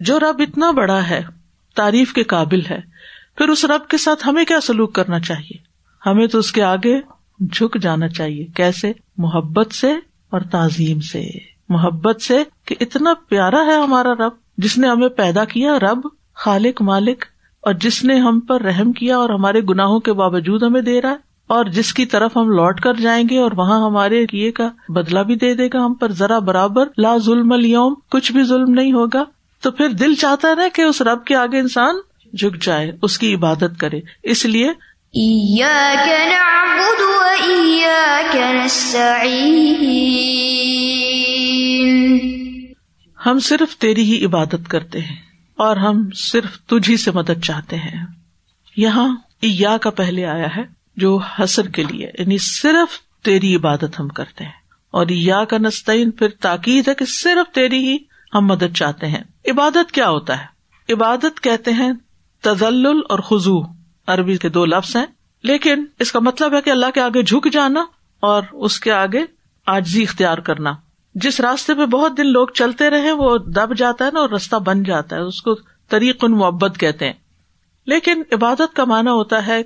جو رب اتنا بڑا ہے، تعریف کے قابل ہے، پھر اس رب کے ساتھ ہمیں کیا سلوک کرنا چاہیے؟ ہمیں تو اس کے آگے جھک جانا چاہیے۔ کیسے؟ محبت سے اور تعظیم سے۔ محبت سے کہ اتنا پیارا ہے ہمارا رب، جس نے ہمیں پیدا کیا، رب، خالق، مالک، اور جس نے ہم پر رحم کیا اور ہمارے گناہوں کے باوجود ہمیں دے رہا ہے۔ اور جس کی طرف ہم لوٹ کر جائیں گے اور وہاں ہمارے کیے کا بدلا بھی دے دے گا۔ ہم پر ذرا برابر لا ظلم اليوم کچھ بھی ظلم نہیں ہوگا۔ تو پھر دل چاہتا ہے نا کہ اس رب کے آگے انسان جھک جائے اس کی عبادت کرے۔ اس لیے ہم صرف تیری ہی عبادت کرتے ہیں اور ہم صرف تجھی سے مدد چاہتے ہیں۔ یہاں یا کا پہلے آیا ہے جو حسر کے لیے یعنی صرف تیری عبادت ہم کرتے ہیں۔ اور یا کا نسطین پھر تاکید ہے کہ صرف تیری ہی ہم مدد چاہتے ہیں۔ عبادت کیا ہوتا ہے؟ عبادت کہتے ہیں تزل اور خزو عربی کے دو لفظ ہیں۔ لیکن اس کا مطلب ہے کہ اللہ کے آگے جھک جانا اور اس کے آگے آجزی اختیار کرنا۔ جس راستے پہ بہت دن لوگ چلتے رہے، وہ دب جاتا ہے نا اور رستہ بن جاتا ہے، اس کو طریق ان محبت کہتے ہیں۔ لیکن عبادت کا معنی ہوتا ہے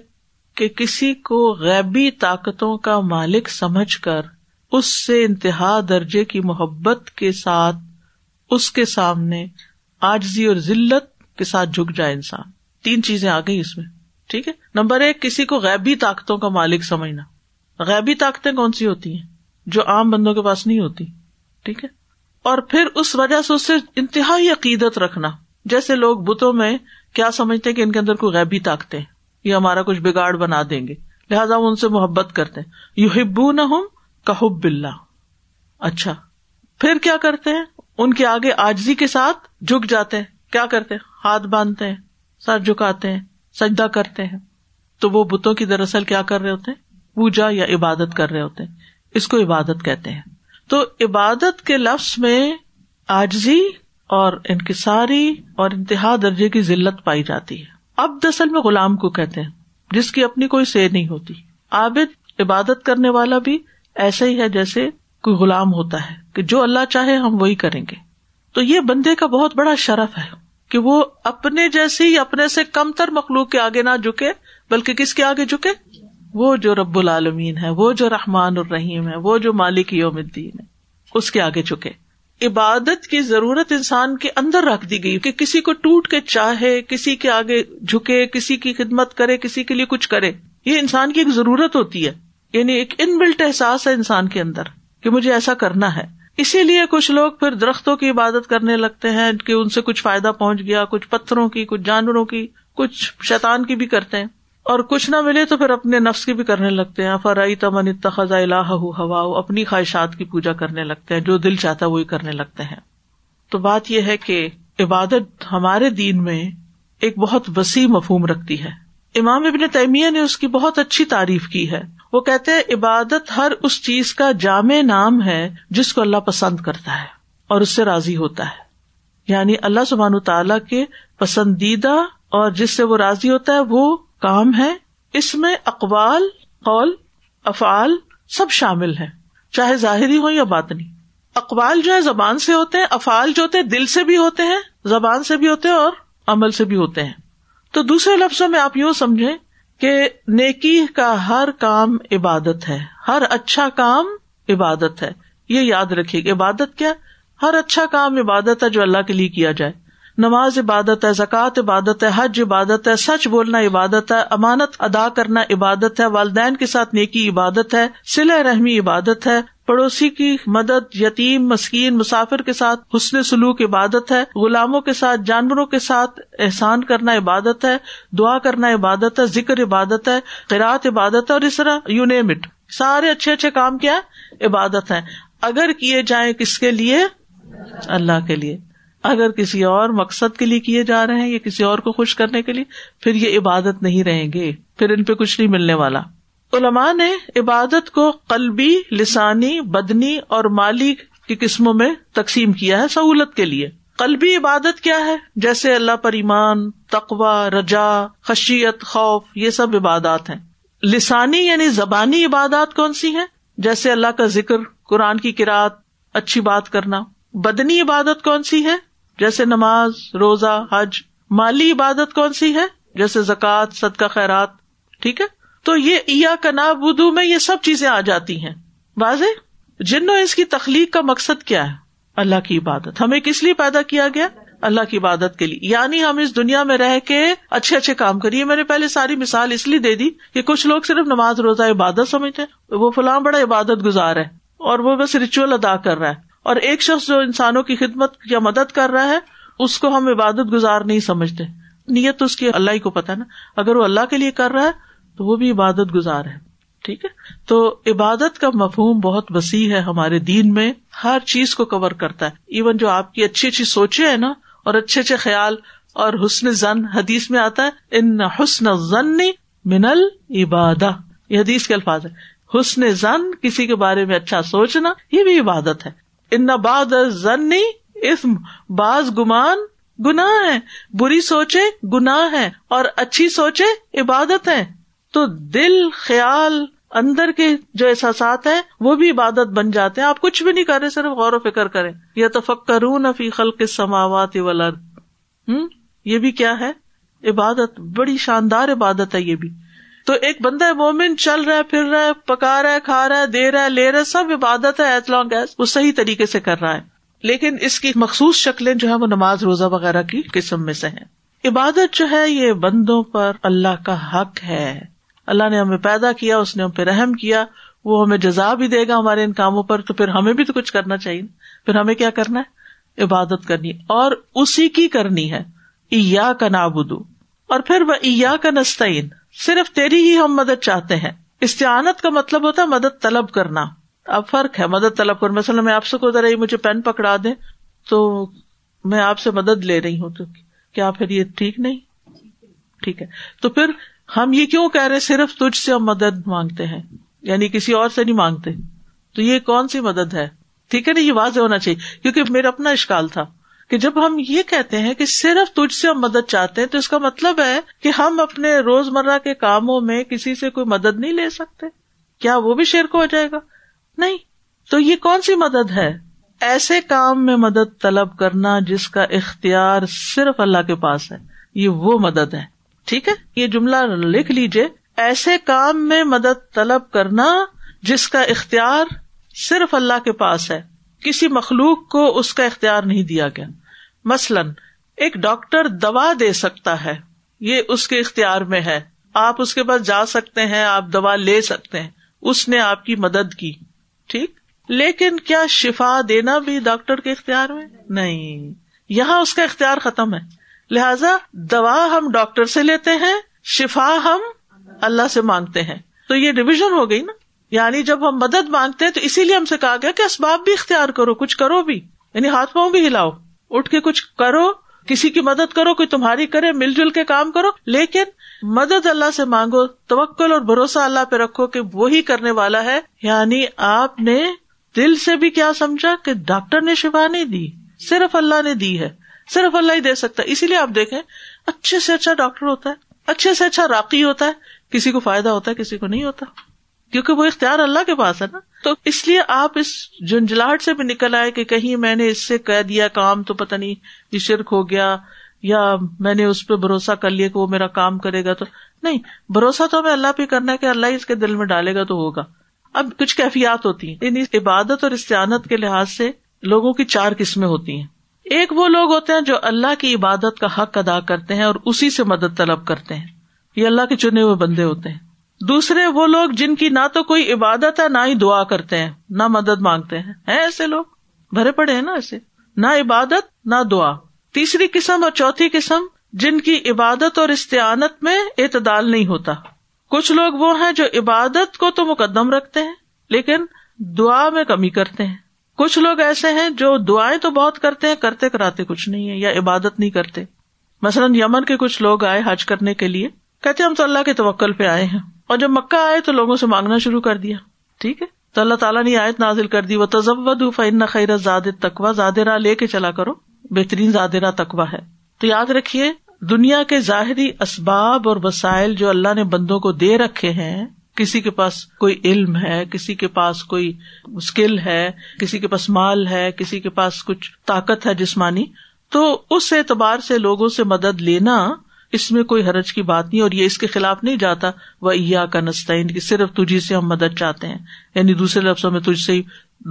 کہ کسی کو غیبی طاقتوں کا مالک سمجھ کر اس سے انتہا درجے کی محبت کے ساتھ اس کے سامنے آجزی اور ذلت کے ساتھ جھک جائے انسان۔ تین چیزیں آ گئی اس میں۔ ٹھیک ہے؟ نمبر ایک، کسی کو غیبی طاقتوں کا مالک سمجھنا۔ غیبی طاقتیں کون سی ہوتی ہیں؟ جو عام بندوں کے پاس نہیں ہوتی۔ ٹھیک ہے؟ اور پھر اس وجہ سے اس سے انتہائی عقیدت رکھنا۔ جیسے لوگ بتوں میں کیا سمجھتے ہیں کہ ان کے اندر کوئی غیبی طاقتیں یہ ہمارا کچھ بگاڑ بنا دیں گے۔ لہٰذا ان سے محبت کرتے یو ہبو نہ ہوں کہ اچھا۔ پھر کیا کرتے ہیں؟ ان کے آگے آجزی کے ساتھ جھک جاتے ہیں۔ کیا کرتے ہاتھ باندھتے ہیں، سر جھکاتے ہیں، سجدہ کرتے ہیں۔ تو وہ بتوں کی دراصل کیا کر رہے ہوتے ہیں؟ پوجا یا عبادت کر رہے ہوتے ہیں۔ اس کو عبادت کہتے ہیں۔ تو عبادت کے لفظ میں آجزی اور انکساری اور انتہا درجے کی ذلت پائی جاتی ہے۔ اب دسل میں غلام کو کہتے ہیں، جس کی اپنی کوئی سیر نہیں ہوتی۔ عابد عبادت کرنے والا بھی ایسا ہی ہے جیسے کوئی غلام ہوتا ہے کہ جو اللہ چاہے ہم وہی کریں گے۔ تو یہ بندے کا بہت بڑا شرف ہے کہ وہ اپنے جیسی اپنے سے کم تر مخلوق کے آگے نہ جھکے، بلکہ کس کے آگے جھکے؟ وہ جو رب العالمین ہے، وہ جو رحمان الرحیم ہے، وہ جو مالک یوم الدین ہے، اس کے آگے جھکے۔ عبادت کی ضرورت انسان کے اندر رکھ دی گئی کہ کسی کو ٹوٹ کے چاہے، کسی کے آگے جھکے، کسی کی خدمت کرے، کسی کے لیے کچھ کرے۔ یہ انسان کی ایک ضرورت ہوتی ہے یعنی ایک ان بلٹ احساس ہے انسان کے اندر۔ کہ مجھے ایسا کرنا ہے۔ اسی لیے کچھ لوگ پھر درختوں کی عبادت کرنے لگتے ہیں کہ ان سے کچھ فائدہ پہنچ گیا، کچھ پتھروں کی، کچھ جانوروں کی، کچھ شیتان کی بھی کرتے ہیں۔ اور کچھ نہ ملے تو پھر اپنے نفس کی بھی کرنے لگتے ہیں۔ فرائی تمن اتخذ الہ ہوا اپنی خواہشات کی پوجا کرنے لگتے ہیں، جو دل چاہتا ہے وہی کرنے لگتے ہیں۔ تو بات یہ ہے کہ عبادت ہمارے دین میں ایک بہت وسیع مفہوم رکھتی ہے۔ امام ابن تیمیہ نے اس کی بہت اچھی تعریف کی ہے۔ وہ کہتے ہیں عبادت ہر اس چیز کا جامع نام ہے جس کو اللہ پسند کرتا ہے اور اس سے راضی ہوتا ہے۔ یعنی اللہ سبحان تعالی کے پسندیدہ اور جس سے وہ راضی ہوتا ہے وہ کام ہے۔ اس میں اقوال، قول، افعال سب شامل ہے چاہے ظاہری ہو یا باتنی اقوال جو ہے زبان سے ہوتے ہیں، افعال جو ہوتے ہیں دل سے بھی ہوتے ہیں، زبان سے بھی ہوتے ہیں اور عمل سے بھی ہوتے ہیں۔ تو دوسرے لفظوں میں آپ یوں سمجھیں کہ نیکی کا ہر کام عبادت ہے، ہر اچھا کام عبادت ہے۔ یہ یاد رکھیے کہ عبادت کیا؟ ہر اچھا کام عبادت ہے جو اللہ کے لیے کیا جائے۔ نماز عبادت ہے، زکوٰۃ عبادت ہے، حج عبادت ہے، سچ بولنا عبادت ہے، امانت ادا کرنا عبادت ہے، والدین کے ساتھ نیکی عبادت ہے سلح رحمی عبادت ہے۔ پڑوسی کی مدد، یتیم، مسکین، مسافر کے ساتھ حسن سلوک عبادت ہے، غلاموں کے ساتھ، جانوروں کے ساتھ احسان کرنا عبادت ہے، دعا کرنا عبادت ہے، ذکر عبادت ہے، قرآت عبادت ہے اور اس طرح یو نیم اٹ سارے اچھے اچھے کام کیا عبادت ہے اگر کیے جائیں کس کے لیے؟ اللہ کے لیے۔ اگر کسی اور مقصد کے لیے کیے جا رہے ہیں یا کسی اور کو خوش کرنے کے لیے، پھر یہ عبادت نہیں رہیں گے۔ پھر ان پہ کچھ نہیں ملنے والا۔ علماء نے عبادت کو قلبی، لسانی، بدنی اور مالی کی قسموں میں تقسیم کیا ہے سہولت کے لیے۔ قلبی عبادت کیا ہے؟ جیسے اللہ پر ایمان تقوا رجا، خشیت، خوف، یہ سب عبادات ہیں۔ لسانی یعنی زبانی عبادات کون سی ہے جیسے اللہ کا ذکر، قرآن کی کراط اچھی بات کرنا۔ بدنی عبادت کون سی ہے؟ جیسے نماز، روزہ، حج۔ مالی عبادت کون سی ہے؟ جیسے زکوٰۃ صد کا خیرات۔ ٹھیک ہے؟ تو یہ کا ناب بدو میں یہ سب چیزیں آ جاتی ہیں۔ واضح؟ جن اس کی تخلیق کا مقصد کیا ہے؟ اللہ کی عبادت۔ ہمیں کس لیے پیدا کیا گیا؟ اللہ کی عبادت کے لیے۔ یعنی ہم اس دنیا میں رہ کے اچھے اچھے کام کریے۔ میں نے پہلے ساری مثال اس لیے دے دی کہ کچھ لوگ صرف نماز روزہ عبادت سمجھتے وہ فلاں بڑا عبادت گزار ہے اور وہ بس ریچول ادا کر رہا ہے۔ اور ایک شخص جو انسانوں کی خدمت یا مدد کر رہا ہے، اس کو ہم عبادت گزار نہیں سمجھتے۔ نیت تو اس کی اللہ ہی کو پتا نا۔ اگر وہ اللہ کے لیے کر رہا ہے تو وہ بھی عبادت گزار ہے۔ ٹھیک ہے؟ تو عبادت کا مفہوم بہت وسیع ہے ہمارے دین میں۔ ہر چیز کو کور کرتا ہے۔ ایون جو آپ کی اچھی اچھی سوچے ہیں نا، اور اچھے اچھے خیال اور حسن زن حدیث میں آتا ہے۔ ان حسن زن منل عبادہ یہ حدیث کے الفاظ ہے حسن زن کسی کے بارے میں اچھا سوچنا، یہ بھی عبادت ہے۔ ان باد ضنی اسم باز گمان گناہ ہے بری سوچے گناہ ہے اور اچھی سوچے عبادت ہے تو دل خیال اندر کے جو احساسات ہیں، وہ بھی عبادت بن جاتے ہیں۔ آپ کچھ بھی نہیں کریں، صرف غور و فکر کریں۔ یا تو فی خلق سماوات ولر ہوں یہ بھی کیا ہے؟ عبادت، بڑی شاندار عبادت ہے یہ بھی۔ تو ایک بندہ مومن، چل رہا ہے، پھر رہا ہے، پکا رہا ہے، کھا رہا ہے، دے رہا ہے، لے رہا ہے، سب عبادت ہے ایز لانگ ایز وہ صحیح طریقے سے کر رہا ہے۔ لیکن اس کی مخصوص شکلیں جو ہے وہ نماز، روزہ وغیرہ کی قسم میں سے ہیں۔ عبادت جو ہے، یہ بندوں پر اللہ کا حق ہے۔ اللہ نے ہمیں پیدا کیا، اس نے ہم پہ رحم کیا، وہ ہمیں جزا بھی دے گا ہمارے ان کاموں پر، تو پھر ہمیں بھی تو کچھ کرنا چاہیے۔ پھر ہمیں کیا کرنا ہے؟ عبادت کرنی۔ اور اسی کی کرنی ہے۔ ایا کا نابدو اور پھر وہ ایا کا نسطین صرف تیری ہی ہم مدد چاہتے ہیں۔ استعانت کا مطلب ہوتا ہے مدد طلب کرنا۔ اب فرق ہے مدد طلب کر مثلاً میں آپ سے کو رہی مجھے پین پکڑا دے تو میں آپ سے مدد لے رہی ہوں تو کیا پھر یہ ٹھیک نہیں؟ ٹھیک ہے۔ تو پھر ہم یہ کیوں کہہ رہے صرف تجھ سے ہم مدد مانگتے ہیں۔ یعنی کسی اور سے نہیں مانگتے۔ تو یہ کون سی مدد ہے؟ ٹھیک ہے نا؟ یہ واضح ہونا چاہیے۔ کیونکہ میرا اپنا اشکال تھا کہ جب ہم یہ کہتے ہیں کہ صرف تجھ سے ہم مدد چاہتے ہیں، تو اس کا مطلب ہے کہ ہم اپنے روز مرہ کے کاموں میں کسی سے کوئی مدد نہیں لے سکتے۔ کیا وہ بھی شیر کو ہو جائے گا؟ نہیں۔ تو یہ کون سی مدد ہے؟ ایسے کام میں مدد طلب کرنا جس کا اختیار صرف اللہ کے پاس ہے۔ یہ وہ مدد ہے۔ ٹھیک ہے؟ یہ جملہ لکھ لیجیے ایسے کام میں مدد طلب کرنا جس کا اختیار صرف اللہ کے پاس ہے۔ کسی مخلوق کو اس کا اختیار نہیں دیا گیا۔ مثلاً، ایک ڈاکٹر دوا دے سکتا ہے۔ یہ اس کے اختیار میں ہے۔ آپ اس کے پاس جا سکتے ہیں، آپ دوا لے سکتے ہیں۔ اس نے آپ کی مدد کی۔ ٹھیک؟ لیکن کیا شفا دینا بھی ڈاکٹر کے اختیار میں؟ نہیں۔ یہاں اس کا اختیار ختم ہے۔ لہذا دوا ہم ڈاکٹر سے لیتے ہیں، شفا ہم اللہ سے مانگتے ہیں۔ تو یہ ڈویژن ہو گئی نا۔ یعنی جب ہم مدد مانگتے ہیں تو اسی لیے ہم سے کہا گیا کہ اسباب بھی اختیار کرو، کچھ کرو بھی۔ یعنی ہاتھ پاؤں بھی ہلاؤ۔ اٹھ کے کچھ کرو، کسی کی مدد کرو، کوئی تمہاری کرے، مل جل کے کام کرو۔ لیکن مدد اللہ سے مانگو، توکل اور بھروسہ اللہ پہ رکھو کہ وہی کرنے والا ہے۔ یعنی آپ نے دل سے بھی کیا سمجھا کہ ڈاکٹر نے شفا نہیں دی، صرف اللہ نے دی ہے۔ صرف اللہ ہی دے سکتا ہے۔ اسی لیے آپ دیکھیں، اچھے سے اچھا ڈاکٹر ہوتا ہے، اچھے سے اچھا راقی ہوتا ہے، کسی کو فائدہ ہوتا ہے، کسی کو نہیں ہوتا۔ کیونکہ وہ اختیار اللہ کے پاس ہے نا۔ تو اس لیے آپ اس جنجلاہٹ سے بھی نکل آئے کہ کہیں میں نے اس سے کہہ دیا کام تو پتا نہیں یہ شرک ہو گیا، یا میں نے اس پہ بھروسہ کر لیا کہ وہ میرا کام کرے گا تو۔ نہیں، بھروسہ تو ہمیں اللہ پہ کرنا ہے کہ اللہ اس کے دل میں ڈالے گا تو ہوگا۔ اب کچھ کیفیات ہوتی ہیں یعنی عبادت اور استعانت کے لحاظ سے لوگوں کی چار قسمیں ہوتی ہیں۔ ایک وہ لوگ ہوتے ہیں جو اللہ کی عبادت کا حق ادا کرتے ہیں اور اسی سے مدد طلب کرتے ہیں۔ یہ اللہ کے چنے ہوئے بندے ہوتے ہیں۔ دوسرے وہ لوگ جن کی نہ تو کوئی عبادت ہے، نہ ہی دعا کرتے ہیں، نہ مدد مانگتے ہیں۔ ایسے لوگ؟ بھرے پڑے ہیں نا ایسے۔ نہ عبادت، نہ دعا۔ تیسری قسم اور چوتھی قسم، جن کی عبادت اور استعانت میں اعتدال نہیں ہوتا۔ کچھ لوگ وہ ہیں جو عبادت کو تو مقدم رکھتے ہیں، لیکن دعا میں کمی کرتے ہیں۔ کچھ لوگ ایسے ہیں جو دعائیں تو بہت کرتے ہیں، کرتے کراتے کچھ نہیں ہے یا عبادت نہیں کرتے۔ مثلاً یمن کے کچھ لوگ آئے حج کرنے کے لیے، کہتے ہم تو اللہ کے توکل پہ آئے ہیں۔ اور جب مکہ آئے تو لوگوں سے مانگنا شروع کر دیا۔ ٹھیک ہے؟ تو اللہ تعالیٰ نے آیت نازل کر دی وہ تجود فن خیر زاد تکوا زادرا لے کے چلا کرو، بہترین زادرا تکوا ہے۔ تو یاد رکھیے، دنیا کے ظاہری اسباب اور وسائل جو اللہ نے بندوں کو دے رکھے ہیں کسی کے پاس کوئی علم ہے، کسی کے پاس کوئی اسکل ہے، کسی کے پاس مال ہے، کسی کے پاس کچھ طاقت ہے، جسمانی، تو اس اعتبار سے لوگوں سے مدد لینا اس میں کوئی حرج کی بات نہیں، اور یہ اس کے خلاف نہیں جاتا وہ ایا کا نسطین کی صرف تجھی سے ہم مدد چاہتے ہیں یعنی دوسرے لفظوں میں تجھ سے ہی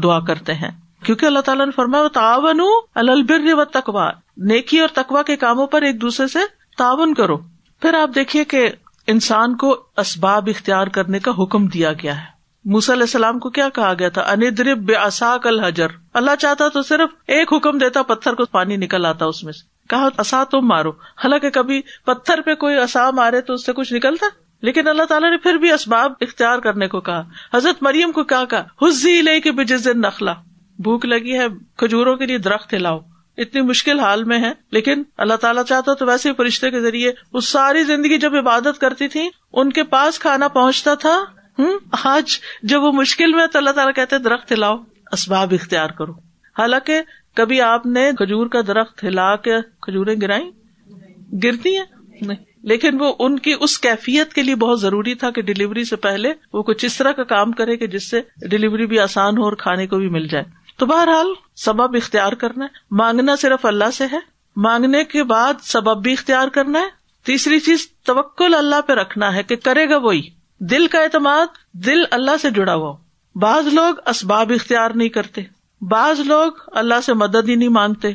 دعا کرتے ہیں۔ کیونکہ اللہ تعالیٰ نے فرمایا وہ تعاون البر و تقوا نیکی اور تقوا کے کاموں پر ایک دوسرے سے تعاون کرو۔ پھر آپ دیکھیے کہ انسان کو اسباب اختیار کرنے کا حکم دیا گیا ہے۔ موسی علیہ السلام کو کیا کہا گیا تھا؟ اندرب بے اصاق الحجر۔ اللہ چاہتا تو صرف ایک حکم دیتا، پتھر کو پانی نکل آتا اس میں سے۔ کہا اصا تم مارو۔ حالانکہ کبھی پتھر پہ کوئی اصا مارے تو اس سے کچھ نکلتا؟ لیکن اللہ تعالیٰ نے پھر بھی اسباب اختیار کرنے کو کہا۔ حضرت مریم کو کیا کہا؟ حزی لے کے بجز نخلا بھوک لگی ہے، کھجوروں کے لیے درخت ہلاؤ۔ اتنی مشکل حال میں ہے لیکن اللہ تعالیٰ چاہتا تو ویسے فرشتے کے ذریعے وہ ساری زندگی جب عبادت کرتی تھی ان کے پاس کھانا پہنچتا تھا۔ ہوں آج جب وہ مشکل میں تو اللہ تعالیٰ کہتے درخت ہلاؤ، اسباب اختیار کرو۔ حالانکہ کبھی آپ نے کھجور کا درخت ہلا کے کھجورے گرائی گرتی ہیں؟ نہیں۔ لیکن وہ ان کی اس کیفیت کے لیے بہت ضروری تھا کہ ڈلیوری سے پہلے وہ کچھ اس طرح کا کام کرے کہ جس سے ڈلیوری بھی آسان ہو اور کھانے کو بھی مل جائے۔ تو بہرحال سبب اختیار کرنا ہے۔ مانگنا صرف اللہ سے ہے۔ مانگنے کے بعد سبب بھی اختیار کرنا ہے۔ تیسری چیز، توکل اللہ پہ رکھنا ہے کہ کرے گا وہی۔ دل کا اعتماد، دل اللہ سے جڑا ہوا بعض لوگ اسباب اختیار نہیں کرتے۔ بعض لوگ اللہ سے مدد ہی نہیں مانگتے۔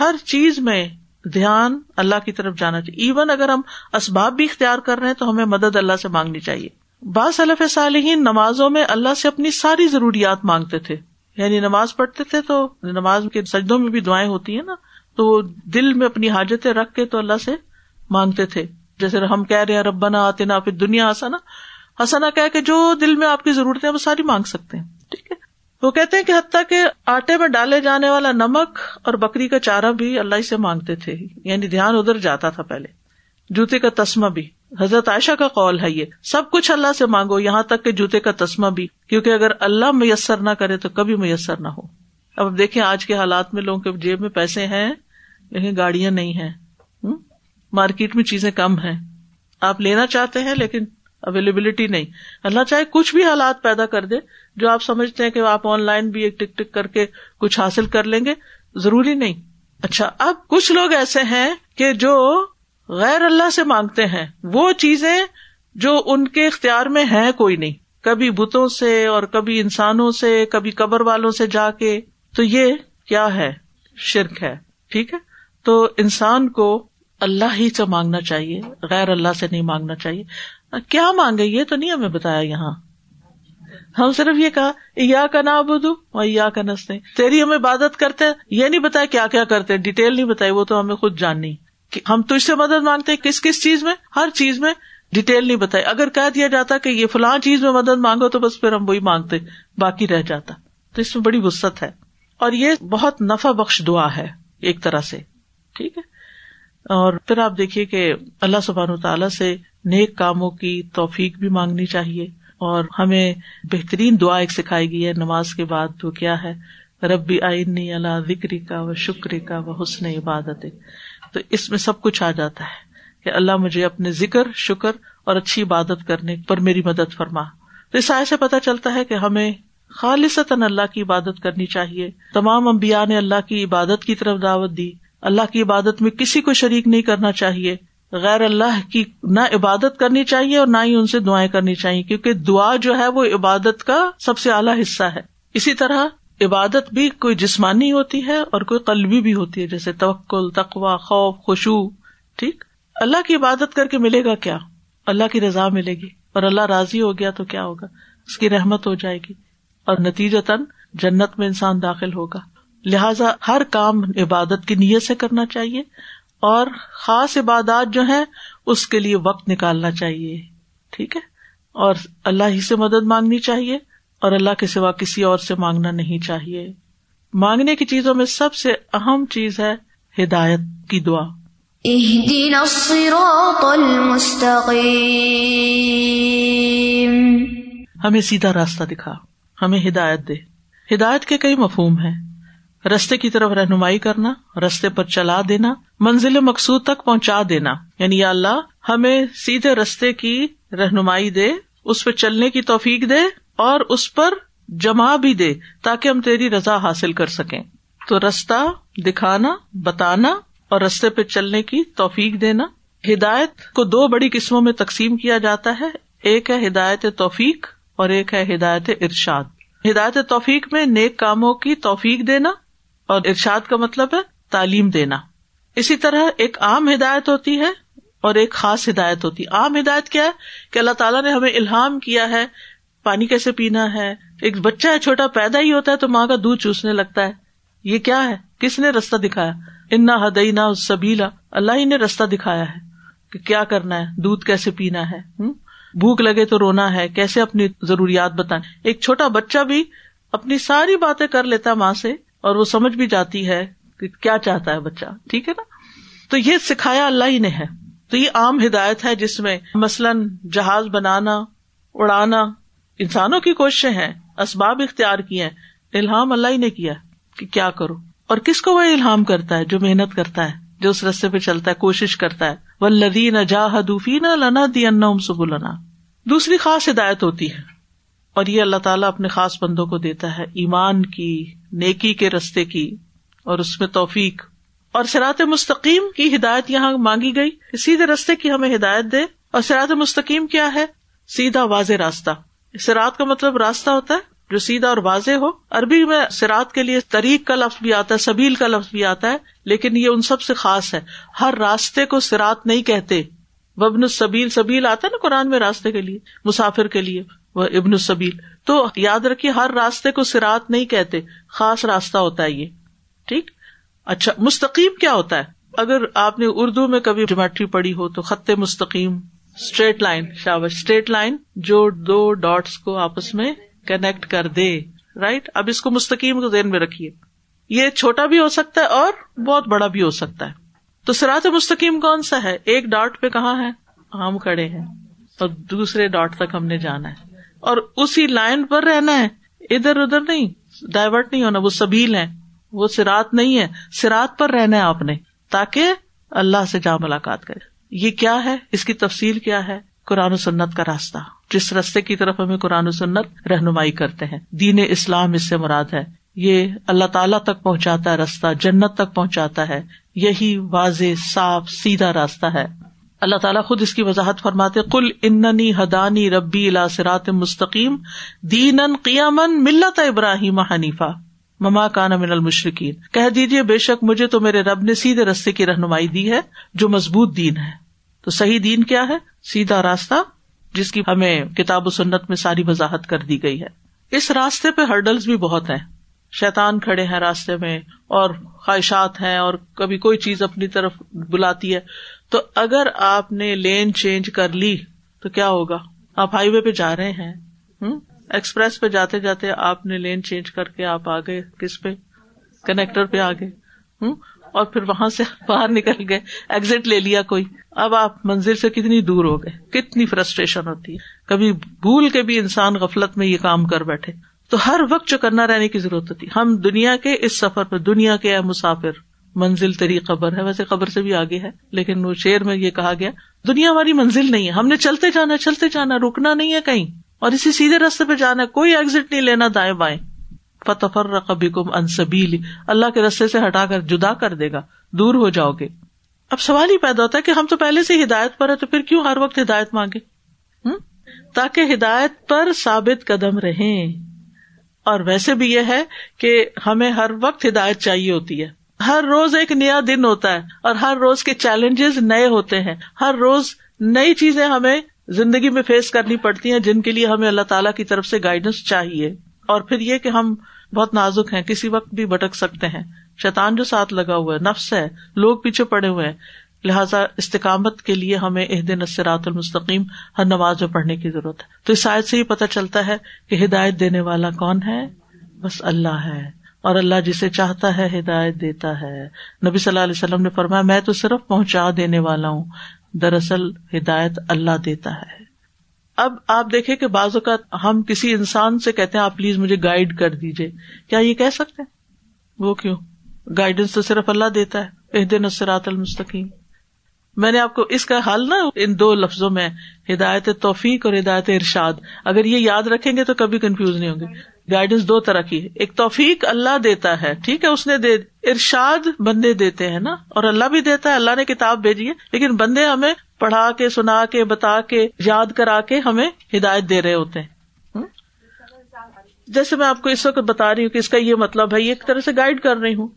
ہر چیز میں دھیان اللہ کی طرف جانا چاہیے۔ ایون اگر ہم اسباب بھی اختیار کر رہے ہیں تو ہمیں مدد اللہ سے مانگنی چاہیے۔ بعض صلف صالحین نمازوں میں اللہ سے اپنی ساری ضروریات مانگتے تھے۔ یعنی نماز پڑھتے تھے تو نماز کے سجدوں میں بھی دعائیں ہوتی ہیں نا، تو وہ دل میں اپنی حاجتیں رکھ کے تو اللہ سے مانگتے تھے۔ جیسے ہم کہہ رہے ہیں، ربنا آتے نا پھر دنیا آسا حسنا کہ کہ جو دل میں آپ کی ضرورت ہے وہ ساری مانگ سکتے ہیں، ٹھیک ہے؟ وہ کہتے ہیں کہ حتیٰ کہ آٹے میں ڈالے جانے والا نمک اور بکری کا چارہ بھی اللہ سے مانگتے تھے۔ یعنی دھیان ادھر جاتا تھا پہلے، جوتے کا تسمہ بھی۔ حضرت عائشہ کا قول ہے یہ۔ سب کچھ اللہ سے مانگو، یہاں تک کہ جوتے کا تسمہ بھی، کیونکہ اگر اللہ میسر نہ کرے تو کبھی میسر نہ ہو۔ اب دیکھیں آج کے حالات میں لوگوں کے جیب میں پیسے ہیں لیکن گاڑیاں نہیں ہیں۔ مارکیٹ میں چیزیں کم ہیں۔ آپ لینا چاہتے ہیں لیکن اویلیبلٹی نہیں۔ اللہ چاہے کچھ بھی حالات پیدا کر دے، جو آپ سمجھتے ہیں کہ آپ آن لائن بھی ایک ٹک ٹک کر کے کچھ حاصل کر لیں گے، ضروری نہیں۔ اچھا اب کچھ لوگ ایسے ہیں کہ جو غیر اللہ سے مانگتے ہیں۔ وہ چیزیں جو ان کے اختیار میں ہے کوئی نہیں۔ کبھی بتوں سے اور کبھی انسانوں سے، کبھی قبر والوں سے جا کے۔ تو یہ کیا ہے؟ شرک ہے۔ ٹھیک ہے؟ تو انسان کو اللہ ہی سے مانگنا چاہیے، غیر اللہ سے نہیں مانگنا چاہیے۔ کیا مانگے؟ یہ تو نہیں ہمیں بتایا یہاں۔ ہم صرف یہ کہا یا کا نا بدو اور یا کا نستے تیری ہم عبادت کرتے یہ نہیں بتایا کیا کیا کرتے ڈیٹیل نہیں بتائی، وہ تو ہمیں خود جاننی۔ کہ ہم تجھ سے مدد مانگتے ہیں، کس کس چیز میں؟ ہر چیز میں ڈیٹیل نہیں بتائی۔ اگر کہہ دیا جاتا کہ یہ فلاں چیز میں مدد مانگو تو بس پھر ہم وہی مانگتے، باقی رہ جاتا۔ تو اس میں بڑی وسط ہے۔ اور یہ بہت نفع بخش دعا ہے، ایک طرح سے۔ ٹھیک ہے؟ اور پھر آپ دیکھیے کہ اللہ سبحان تعالیٰ سے نیک کاموں کی توفیق بھی مانگنی چاہیے۔ اور ہمیں بہترین دعا ایک سکھائی گئی ہے، نماز کے بعد وہ کیا ہے؟ ربی آئینی اللہ ذکری کا و شکری کا و حسن عبادت تو اس میں سب کچھ آ جاتا ہے کہ اللہ مجھے اپنے ذکر، شکر اور اچھی عبادت کرنے پر میری مدد فرما۔ تو اس آئے سے پتا چلتا ہے کہ ہمیں خالصتاً اللہ کی عبادت کرنی چاہیے۔ تمام امبیا نے اللہ کی عبادت کی طرف دعوت دی۔ اللہ کی عبادت میں کسی کو شریک نہیں کرنا چاہیے۔ غیر اللہ کی نہ عبادت کرنی چاہیے اور نہ ہی ان سے دعائیں کرنی چاہیے۔ کیونکہ دعا جو ہے وہ عبادت کا سب سے اعلیٰ حصہ ہے۔ اسی طرح عبادت بھی کوئی جسمانی ہوتی ہے اور کوئی قلبی بھی ہوتی ہے، جیسے توکل تقوا خوف خوشو ٹھیک؟ اللہ کی عبادت کر کے ملے گا کیا؟ اللہ کی رضا ملے گی۔ اور اللہ راضی ہو گیا تو کیا ہوگا؟ اس کی رحمت ہو جائے گی۔ اور نتیجتاً جنت میں انسان داخل ہوگا۔ لہذا ہر کام عبادت کی نیت سے کرنا چاہیے اور خاص عبادات جو ہے اس کے لیے وقت نکالنا چاہیے۔ ٹھیک ہے؟ اور اللہ ہی سے مدد مانگنی چاہیے۔ اور اللہ کے سوا کسی اور سے مانگنا نہیں چاہیے۔ مانگنے کی چیزوں میں سب سے اہم چیز ہے ہدایت کی دعا۔ ہمیں سیدھا راستہ دکھا ہمیں ہدایت دے۔ ہدایت کے کئی مفہوم ہیں۔ رستے کی طرف رہنمائی کرنا رستے پر چلا دینا منزل مقصود تک پہنچا دینا۔ یعنی یا اللہ ہمیں سیدھے رستے کی رہنمائی دے اس پہ چلنے کی توفیق دے۔ اور اس پر جمع بھی دے تاکہ ہم تیری رضا حاصل کر سکیں۔ تو رستہ دکھانا، بتانا اور رستے پہ چلنے کی توفیق دینا۔ ہدایت کو دو بڑی قسموں میں تقسیم کیا جاتا ہے۔ ایک ہے ہدایت توفیق اور ایک ہے ہدایت ارشاد۔ ہدایت توفیق میں نیک کاموں کی توفیق دینا اور ارشاد کا مطلب ہے تعلیم دینا۔ اسی طرح ایک عام ہدایت ہوتی ہے اور ایک خاص ہدایت ہوتی۔ ہے عام ہدایت کیا ہے؟ کہ اللہ تعالیٰ نے ہمیں الحام کیا ہے پانی کیسے پینا ہے؟ ایک بچہ ہے، چھوٹا پیدا ہی ہوتا ہے تو ماں کا دودھ چوسنے لگتا ہے۔ یہ کیا ہے؟ کس نے رستہ دکھایا؟ انا ہدئی نہ سبیلا اللہ ہی نے رستہ دکھایا ہے کہ کیا کرنا ہے، دودھ کیسے پینا ہے بھوک لگے تو رونا ہے، کیسے اپنی ضروریات بتائیں ایک چھوٹا بچہ بھی اپنی ساری باتیں کر لیتا ماں سے اور وہ سمجھ بھی جاتی ہے کہ کیا چاہتا ہے بچہ۔ ٹھیک ہے نا؟ تو یہ سکھایا اللہ ہی نے ہے۔ تو یہ عام ہدایت ہے جس میں مثلاً جہاز بنانا، اڑانا انسانوں کی کوششیں ہیں، اسباب اختیار کیے ہیں الحام اللہ ہی نے کیا کہ کیا کرو اور کس کو وہ الحام کرتا ہے جو محنت کرتا ہے، جو اس رستے پہ چلتا ہے، کوشش کرتا ہے؟ وہ لدی نہ جا حدوفی نہ لنا دی ان سب لنا دوسری خاص ہدایت ہوتی ہے، اور یہ اللہ تعالیٰ اپنے خاص بندوں کو دیتا ہے، ایمان کی، نیکی کے رستے کی، اور اس میں توفیق۔ اور سرات مستقیم کی ہدایت یہاں مانگی گئی سیدھے رستے کی ہمیں ہدایت دے۔ اور سرات مستقیم کیا ہے؟ سیدھا واضح راستہ۔ سرات کا مطلب راستہ ہوتا ہے جو سیدھا اور واضح ہو۔ عربی میں سرات کے لیے طریق کا لفظ بھی آتا ہے، سبیل کا لفظ بھی آتا ہے، لیکن یہ ان سب سے خاص ہے۔ ہر راستے کو سرات نہیں کہتے۔ وبن السبیل، سبیل آتا ہے نا قرآن میں راستے کے لیے، مسافر کے لیے، وہ ابن السبیل۔ تو یاد رکھیے، ہر راستے کو سرات نہیں کہتے، خاص راستہ ہوتا ہے یہ۔ ٹھیک؟ اچھا مستقیم کیا ہوتا ہے؟ اگر آپ نے اردو میں کبھی جمیٹری پڑھی ہو تو خط مستقیم اسٹریٹ لائن شاوش اسٹریٹ لائن جو دو ڈاٹس کو آپس میں کنیکٹ کر دے رائٹ اب اس کو مستقیم کو ذہن میں رکھیے۔ یہ چھوٹا بھی ہو سکتا ہے اور بہت بڑا بھی ہو سکتا ہے۔ تو سرات مستقیم کون سا ہے؟ ایک ڈاٹ پہ کہاں ہے؟ ہم کھڑے ہیں۔ اور دوسرے ڈاٹ تک ہم نے جانا ہے۔ اور اسی لائن پر رہنا ہے۔ ادھر ادھر نہیں ڈائیورٹ نہیں ہونا، وہ سبیل ہے وہ سرات نہیں ہے۔ سرات پر رہنا ہے آپ نے، تاکہ اللہ سے جا ملاقات کرے۔ یہ کیا ہے؟ اس کی تفصیل کیا ہے؟ قرآن و سنت کا راستہ۔ جس رستے کی طرف ہمیں قرآن و سنت رہنمائی کرتے ہیں۔ دین اسلام اس سے مراد ہے۔ یہ اللہ تعالیٰ تک پہنچاتا ہے راستہ جنت تک پہنچاتا ہے۔ یہی واضح، صاف، سیدھا راستہ ہے۔ اللہ تعالیٰ خود اس کی وضاحت فرماتے کل اننی ہدانی ربی سرات مستقیم دین قیامن ملت ابراہیم حنیفہ۔ مما کان من المشرقین کہہ دیجیے بے شک مجھے تو میرے رب نے سیدھے رستے کی رہنمائی دی ہے، جو مضبوط دین ہے۔ تو صحیح دین کیا ہے؟ سیدھا راستہ جس کی ہمیں کتاب و سنت میں ساری وضاحت کر دی گئی ہے۔ اس راستے پہ ہرڈلس بھی بہت ہیں۔ شیتان کھڑے ہیں راستے میں اور خواہشات ہیں اور کبھی کوئی چیز اپنی طرف بلاتی ہے۔ تو اگر آپ نے لین چینج کر لی تو کیا ہوگا؟ آپ ہائی وے پہ جا رہے ہیں۔ ایکسپریس پہ جاتے جاتے آپ نے لین چینج کر کے آپ آگے کس پہ؟ کنیکٹر پہ آگے ہوں اور پھر وہاں سے باہر نکل گئے ایگزٹ لے لیا کوئی۔ اب آپ منزل سے کتنی دور ہو گئے؟ کتنی فرسٹریشن ہوتی ہے۔ کبھی بھول کے بھی انسان غفلت میں یہ کام کر بیٹھے۔ تو ہر وقت جو کرنا رہنے کی ضرورت ہوتی۔ ہم دنیا کے اس سفر پہ دنیا کے مسافر، منزل تری قبر ہے۔ ویسے قبر سے بھی آگے ہے، لیکن وہ شعر میں یہ کہا گیا، دنیا ہماری منزل نہیں ہے۔ ہم نے چلتے جانا چلتے جانا، رکنا نہیں ہے کہیں۔ اور اسی سیدھے راستے پہ جانا ہے کوئی ایگزٹ نہیں لینا، دائیں بائیں۔ فتفر رقبی کم انصبیلی اللہ کے رستے سے ہٹا کر جدا کر دے گا، دور ہو جاؤ گے۔ اب سوال ہی پیدا ہوتا ہے کہ ہم تو پہلے سے ہدایت پر ہے تو پھر کیوں ہر وقت ہدایت مانگے؟ تاکہ ہدایت پر ثابت قدم رہے اور ویسے بھی یہ ہے کہ ہمیں ہر وقت ہدایت چاہیے ہوتی ہے۔ ہر روز ایک نیا دن ہوتا ہے اور ہر روز کے چیلنجز نئے ہوتے ہیں۔ ہر روز نئی چیزیں ہمیں زندگی میں فیس کرنی پڑتی ہیں جن کے لیے ہمیں اللہ تعالیٰ کی طرف سے گائیڈنس چاہیے۔ اور پھر یہ کہ ہم بہت نازک ہیں، کسی وقت بھی بھٹک سکتے ہیں۔ شیتان جو ساتھ لگا ہوا ہے، نفس ہے، لوگ پیچھے پڑے ہوئے ہیں۔ لہٰذا استقامت کے لیے ہمیں اح دن المستقیم، ہر نماز میں پڑھنے کی ضرورت ہے۔ تو اس شاید سے ہی پتہ چلتا ہے کہ ہدایت دینے والا کون ہے؟ بس اللہ ہے۔ اور اللہ جسے چاہتا ہے، ہدایت دیتا ہے۔ نبی صلی اللہ علیہ وسلم نے فرمایا، میں تو صرف پہنچا دینے والا ہوں۔ دراصل ہدایت اللہ دیتا ہے۔ اب آپ دیکھیں کہ بعض اوقات ہم کسی انسان سے کہتے ہیں، آپ پلیز مجھے گائڈ کر دیجیے کیا یہ کہہ سکتے ہیں؟ وہ کیوں؟ گائیڈنس تو صرف اللہ دیتا ہے دن اسرات المستقیم۔ میں نے آپ کو اس کا حل نا ان دو لفظوں میں، ہدایت توفیق اور ہدایت ارشاد۔ اگر یہ یاد رکھیں گے تو کبھی کنفیوز نہیں ہوں گے۔ گائیڈنس دو طرح کی ایک توفیق اللہ دیتا ہے، ٹھیک ہے، اس نے دے، ارشاد بندے دیتے ہیں نا، اور اللہ بھی دیتا ہے، اللہ نے کتاب بھیجی ہے، لیکن بندے ہمیں پڑھا کے، سنا کے، بتا کے، یاد کرا کے ہمیں ہدایت دے رہے ہوتے ہیں۔ جیسے میں آپ کو اس وقت بتا رہی ہوں کہ اس کا یہ مطلب ہے، یہ ایک طرح سے گائڈ کر رہی ہوں۔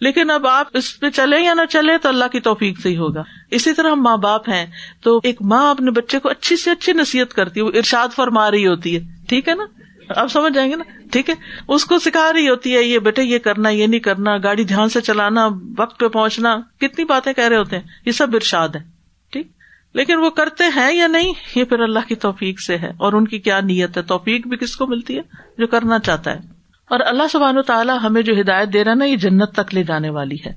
لیکن اب آپ اس پہ چلے یا نہ چلے تو اللہ کی توفیق سے ہی ہوگا۔ اسی طرح ہم ماں باپ ہیں تو ایک ماں اپنے بچے کو اچھی سے اچھی نصیحت کرتی ہے، وہ ارشاد فرما رہی ہوتی ہے۔ ٹھیک ہے نا؟ آپ سمجھ جائیں گے نا؟ ٹھیک ہے؟ اس کو سکھا رہی ہوتی ہے، یہ بیٹے یہ کرنا، یہ نہیں کرنا، گاڑی دھیان سے چلانا، وقت پہ پہنچنا، کتنی باتیں کہہ رہے ہوتے ہیں۔ یہ سب ارشاد ہے ٹھیک؟ لیکن وہ کرتے ہیں یا نہیں؟ یہ پھر اللہ کی توفیق سے ہے۔ اور ان کی کیا نیت ہے؟ توفیق بھی کس کو ملتی ہے؟ جو کرنا چاہتا ہے۔ اور اللہ سبحان و تعالیٰ ہمیں جو ہدایت دے رہا نا، یہ جنت تک لے جانے والی ہے۔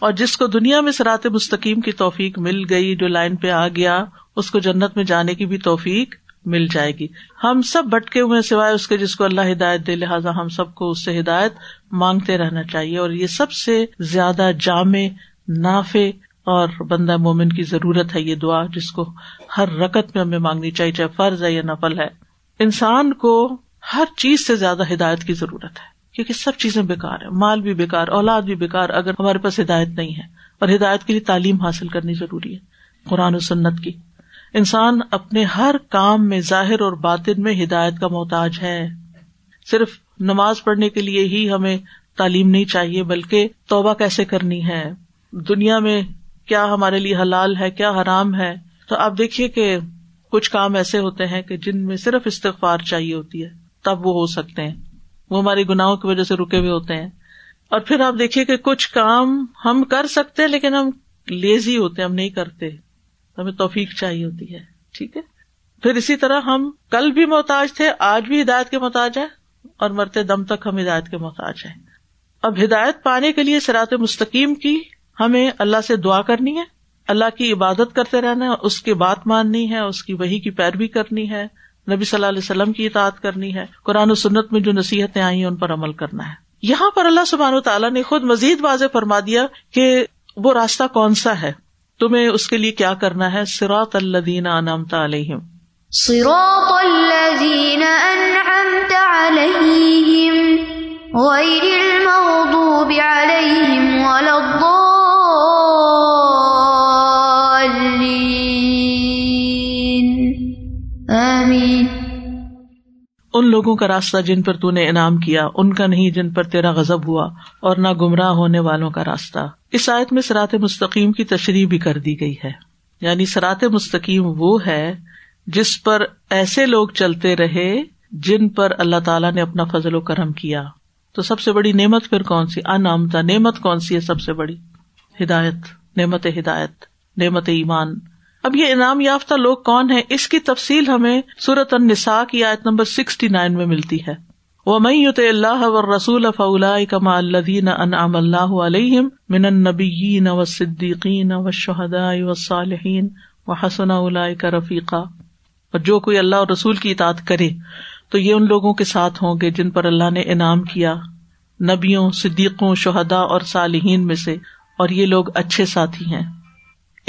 اور جس کو دنیا میں سرات مستقیم کی توفیق مل گئی، جو لائن پہ آ گیا، اس کو جنت میں جانے کی بھی توفیق مل جائے گی۔ ہم سب بٹکے ہوئے سوائے اس کے جس کو اللہ ہدایت دے، لہٰذا ہم سب کو اس سے ہدایت مانگتے رہنا چاہیے۔ اور یہ سب سے زیادہ جامع، نافع اور بندہ مومن کی ضرورت ہے یہ دعا، جس کو ہر رکت میں ہمیں مانگنی چاہیے، چاہے فرض ہے یا نفل ہے۔ انسان کو ہر چیز سے زیادہ ہدایت کی ضرورت ہے، کیونکہ سب چیزیں بےکار ہے مال بھی بےکار اولاد بھی بےکار اگر ہمارے پاس ہدایت نہیں ہے، اور ہدایت کے لیے تعلیم حاصل کرنی ضروری ہے، قرآن و سنت کی۔ انسان اپنے ہر کام میں ظاہر اور باطن میں ہدایت کا محتاج ہے۔ صرف نماز پڑھنے کے لیے ہی ہمیں تعلیم نہیں چاہیے، بلکہ توبہ کیسے کرنی ہے؟ دنیا میں کیا ہمارے لیے حلال ہے، کیا حرام ہے؟ تو آپ دیکھیے کہ کچھ کام ایسے ہوتے ہیں کہ جن میں صرف استغفار چاہیے ہوتی ہے۔ تب وہ ہو سکتے ہیں۔ وہ ہماری گناہوں کی وجہ سے رکے ہوئے ہوتے ہیں۔ اور پھر آپ دیکھیے کہ کچھ کام ہم کر سکتے لیکن ہم لیزی ہوتے ہم نہیں کرتے۔ ہمیں توفیق چاہیے ہوتی ہے، ٹھیک ہے؟ پھر اسی طرح ہم کل بھی محتاج تھے، آج بھی ہدایت کے محتاج ہے اور مرتے دم تک ہم ہدایت کے محتاج ہیں۔ اب ہدایت پانے کے لیے سرات مستقیم کی ہمیں اللہ سے دعا کرنی ہے۔ اللہ کی عبادت کرتے رہنا ہے، اس کی بات ماننی ہے، اس کی وہی کی پیروی کرنی ہے۔ نبی صلی اللہ علیہ وسلم کی اطاعت کرنی ہے، قرآن و سنت میں جو نصیحتیں آئی ہیں، ان پر عمل کرنا ہے۔ یہاں پر اللہ سبحان و تعالیٰ نے خود مزید واضح فرما دیا کہ وہ راستہ کون سا ہے۔ تمہیں اس کے لیے کیا کرنا ہے؟ سراط الدین انعمت علیہم۔ صراط الذین انعمت علیہم۔ غیر المغضوب علیہم ولا الضالین۔ ان لوگوں کا راستہ جن پر تو نے انعام کیا، ان کا نہیں جن پر تیرا غزب ہوا اور نہ گمراہ ہونے والوں کا راستہ۔ اس آیت میں سرات مستقیم کی تشریح بھی کر دی گئی ہے۔ یعنی سرات مستقیم وہ ہے جس پر ایسے لوگ چلتے رہے جن پر اللہ تعالیٰ نے اپنا فضل و کرم کیا۔ تو سب سے بڑی نعمت پھر کون سی؟ انعامتا، نعمت کون سی ہے سب سے بڑی؟ ہدایت، نعمت ہدایت، نعمت ایمان۔ اب یہ انعام یافتہ لوگ کون ہے اس کی تفصیل ہمیں سورت النساء کی آیت نمبر سکسٹی نائن میں ملتی ہے۔ وہ اللہ و رسول فلا کما الدین انعام اللہ علیہم من النبیین و صدیقین و شہدا و صالحین و حسن اللہ کا رفیقہ اور جو کوئی اللہ اور رسول کی اطاعت کرے، تو یہ ان لوگوں کے ساتھ ہوں گے جن پر اللہ نے انعام کیا۔ نبیوں، صدیقوں شہدا اور صالحین میں سے، اور یہ لوگ اچھے ساتھی ہیں۔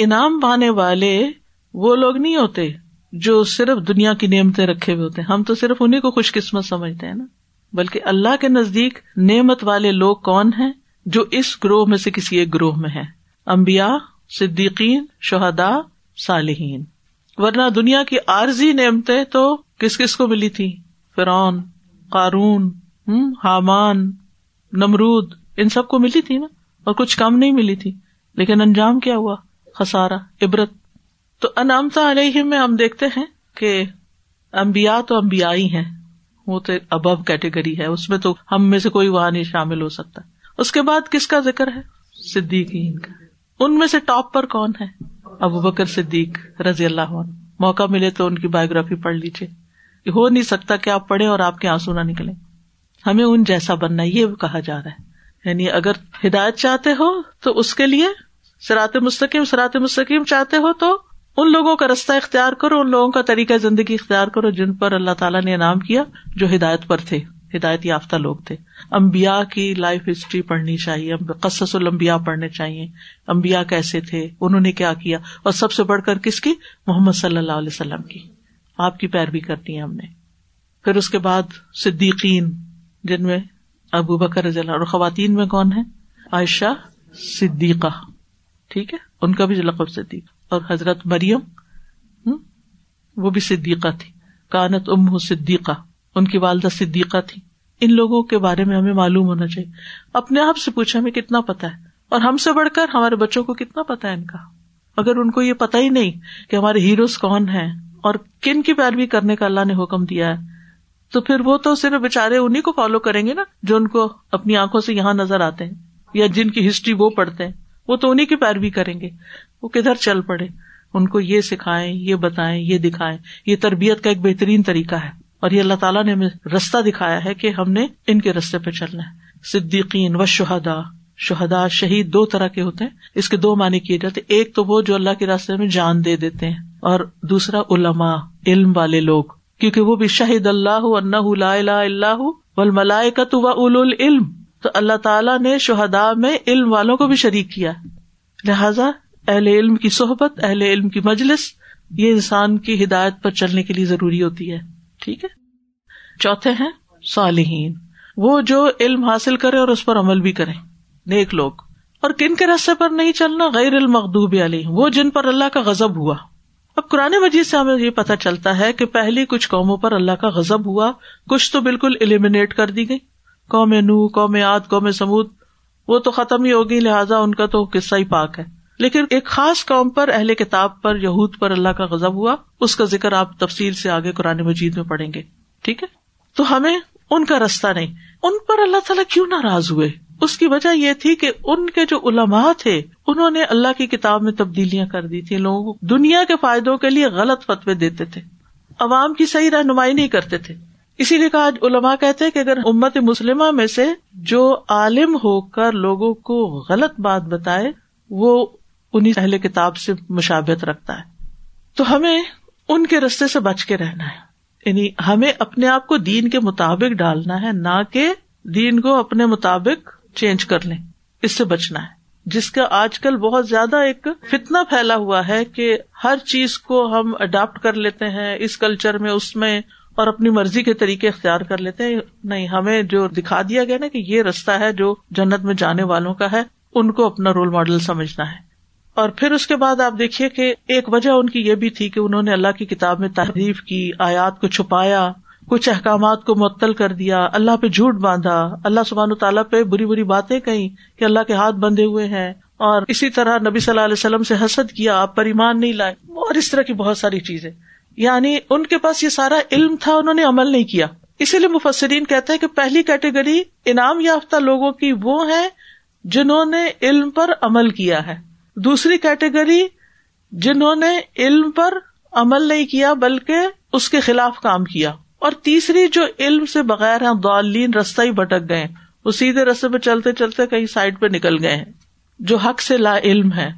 انعام پانے والے وہ لوگ نہیں ہوتے جو صرف دنیا کی نعمتیں رکھے ہوئے ہوتے ہیں۔ ہم تو صرف انہیں کو خوش قسمت سمجھتے ہیں نا۔ بلکہ اللہ کے نزدیک نعمت والے لوگ کون ہیں جو اس گروہ میں سے کسی ایک گروہ میں ہے امبیا صدیقین شہدا صالحین۔ ورنہ دنیا کی عارضی نعمتیں تو کس کس کو ملی تھی فرعون، قارون حامان، نمرود، ان سب کو ملی تھی نا۔ اور کچھ کم نہیں ملی تھی۔ لیکن انجام کیا ہوا؟ خسارا عبرت۔ تو انعامتا علیہ میں ہم دیکھتے ہیں کہ امبیا تو امبیائی ہیں۔ وہ تو ابو کیٹیگری ہے۔ اس میں تو ہم میں سے کوئی وہاں نہیں شامل ہو سکتا۔ اس کے بعد کس کا ذکر ہے؟ صدیقین کا۔ ان میں سے ٹاپ پر کون ہے؟ ابو بکر صدیق رضی اللہ عنہ۔ موقع ملے تو ان کی بایوگرافی پڑھ لیجیے ہو نہیں سکتا کہ آپ پڑھے اور آپ کے آنسو نہ نکلے ہمیں ان جیسا بننا یہ کہا جا رہا ہے۔ یعنی اگر ہدایت چاہتے ہو تو اس کے لیے سرات مستقیم سرات مستقیم چاہتے ہو تو ان لوگوں کا رستہ اختیار کرو، ان لوگوں کا طریقہ زندگی اختیار کرو جن پر اللہ تعالیٰ نے انعام کیا جو ہدایت پر تھے، ہدایت یافتہ لوگ تھے۔ امبیا کی لائف ہسٹری پڑھنی چاہیے، قصص المبیا پڑھنے چاہیے۔ امبیا کیسے تھے، انہوں نے کیا کیا اور سب سے بڑھ کر کس کی؟ محمد صلی اللہ علیہ وسلم کی۔ آپ کی پیروی کرتی ہے ہم نے۔ پھر اس کے بعد صدیقین، جن میں ابو بکر رضی اللہ اور خواتین میں کون ہے عائشہ صدیقہ۔ ٹھیک ہے؟ ان کا بھی لقب صدیق اور حضرت مریم وہ بھی صدیقہ تھی۔ کانت ام صدیقہ، ان کی والدہ صدیقہ تھی۔ ان لوگوں کے بارے میں ہمیں معلوم ہونا چاہیے۔ اپنے آپ سے پوچھا ہمیں کتنا پتا ہے؟ اور ہم سے بڑھ کر ہمارے بچوں کو کتنا پتا ہے ان کا؟ اگر ان کو یہ پتا ہی نہیں کہ ہمارے ہیروز کون ہیں اور کن کی پیروی کرنے کا اللہ نے حکم دیا ہے، تو پھر وہ تو صرف بےچارے انہیں کو فالو کریں گے نا، جو ان کو اپنی آنکھوں سے یہاں نظر آتے ہیں، یا جن کی ہسٹری وہ پڑھتے ہیں۔ وہ تو انہیں کی پیروی کریں گے۔ وہ کدھر چل پڑے۔ ان کو یہ سکھائیں، یہ بتائیں، یہ دکھائیں۔ یہ تربیت کا ایک بہترین طریقہ ہے۔ اور یہ اللہ تعالیٰ نے ہمیں رستہ دکھایا ہے کہ ہم نے ان کے رستے پہ چلنا ہے۔ صدیقین و شہدا شہدا شہید دو طرح کے ہوتے ہیں۔ اس کے دو معنی کیے جاتے ایک تو وہ جو اللہ کے راستے میں جان دے دیتے ہیں۔ اور دوسرا علما علم والے لوگ۔ کیونکہ وہ بھی شہید اللہ اللہ اللہ ملائے کا تو اول علم تو اللہ تعالیٰ نے شہدا میں علم والوں کو بھی شریک کیا۔ لہذا اہل علم کی صحبت، اہل علم کی مجلس، یہ انسان کی ہدایت پر چلنے کے لیے ضروری ہوتی ہے۔ ٹھیک ہے؟ چوتھے ہیں، صالحین۔ وہ جو علم حاصل کرے اور اس پر عمل بھی کرے نیک لوگ۔ اور کن کے رستے پر نہیں چلنا؟ غیر المقوب علی وہ جن پر اللہ کا غزب ہوا۔ اب قرآن مجید سے ہمیں یہ پتا چلتا ہے کہ پہلی کچھ قوموں پر اللہ کا غزب ہوا۔ کچھ تو بالکل ایلیمنیٹ کر دی گئی۔ قوم نو قوم آد قوم سمود وہ تو ختم ہی ہوگی، لہٰذا ان کا تو قصہ ہی پاک ہے۔ لیکن ایک خاص قوم پر، اہل کتاب پر، یہود پر اللہ کا غزب ہوا، اس کا ذکر آپ تفصیل سے آگے قرآن مجید میں پڑھیں گے، ٹھیک ہے؟ تو ہمیں ان کا رستہ نہیں، ان پر اللہ تعالیٰ کیوں ناراض ہوئے؟ اس کی وجہ یہ تھی کہ ان کے جو علماء تھے، انہوں نے اللہ کی کتاب میں تبدیلیاں کر دی تھی لوگوں کو دنیا کے فائدوں کے لیے غلط فتوے دیتے تھے، عوام کی صحیح رہنمائی نہیں کرتے تھے۔ اسی لیے کہا علماء کہتے ہیں کہ اگر امت مسلمہ میں سے جو عالم ہو کر لوگوں کو غلط بات بتائے، وہ انہیں اہل کتاب سے مشابت رکھتا ہے۔ تو ہمیں ان کے رستے سے بچ کے رہنا ہے۔ یعنی ہمیں اپنے آپ کو دین کے مطابق ڈالنا ہے، نہ کہ دین کو اپنے مطابق چینج کر لیں۔ اس سے بچنا ہے۔ جس کا آج کل بہت زیادہ ایک فتنا پھیلا ہوا ہے کہ ہر چیز کو ہم اڈاپٹ کر لیتے ہیں، اس کلچر میں، اس میں اور اپنی مرضی کے طریقے اختیار کر لیتے ہیں۔ نہیں، ہمیں جو دکھا دیا گیا نا کہ یہ رستہ ہے جو جنت میں جانے والوں کا ہے، ان کو اپنا رول ماڈل سمجھنا ہے۔ اور پھر اس کے بعد آپ دیکھیے کہ ایک وجہ ان کی یہ بھی تھی کہ انہوں نے اللہ کی کتاب میں تعریف کی، آیات کو چھپایا، کچھ احکامات کو معطل کر دیا، اللہ پہ جھوٹ باندھا۔ اللہ سبحان تعالیٰ پہ بری بری باتیں کہیں کہ اللہ کے ہاتھ بندھے ہوئے ہیں۔ اور اسی طرح نبی صلی اللہ علیہ وسلم سے حسد کیا، آپ پر ایمان نہیں لائے۔ اور اس طرح کی بہت ساری چیزیں۔ یعنی ان کے پاس یہ سارا علم تھا، انہوں نے عمل نہیں کیا۔ اسی لیے مفسرین کہتے ہیں کہ پہلی کیٹیگری انعام یافتہ لوگوں کی وہ ہے جنہوں نے علم پر عمل کیا ہے۔ دوسری کیٹیگری جنہوں نے علم پر عمل نہیں کیا، بلکہ اس کے خلاف کام کیا۔ اور تیسری جو علم سے بغیر ہیں دالین رستہ ہی بھٹک گئے وہ سیدھے رستے پہ چلتے چلتے کہیں سائڈ پہ نکل گئے ہیں۔ جو حق سے لا علم ہے۔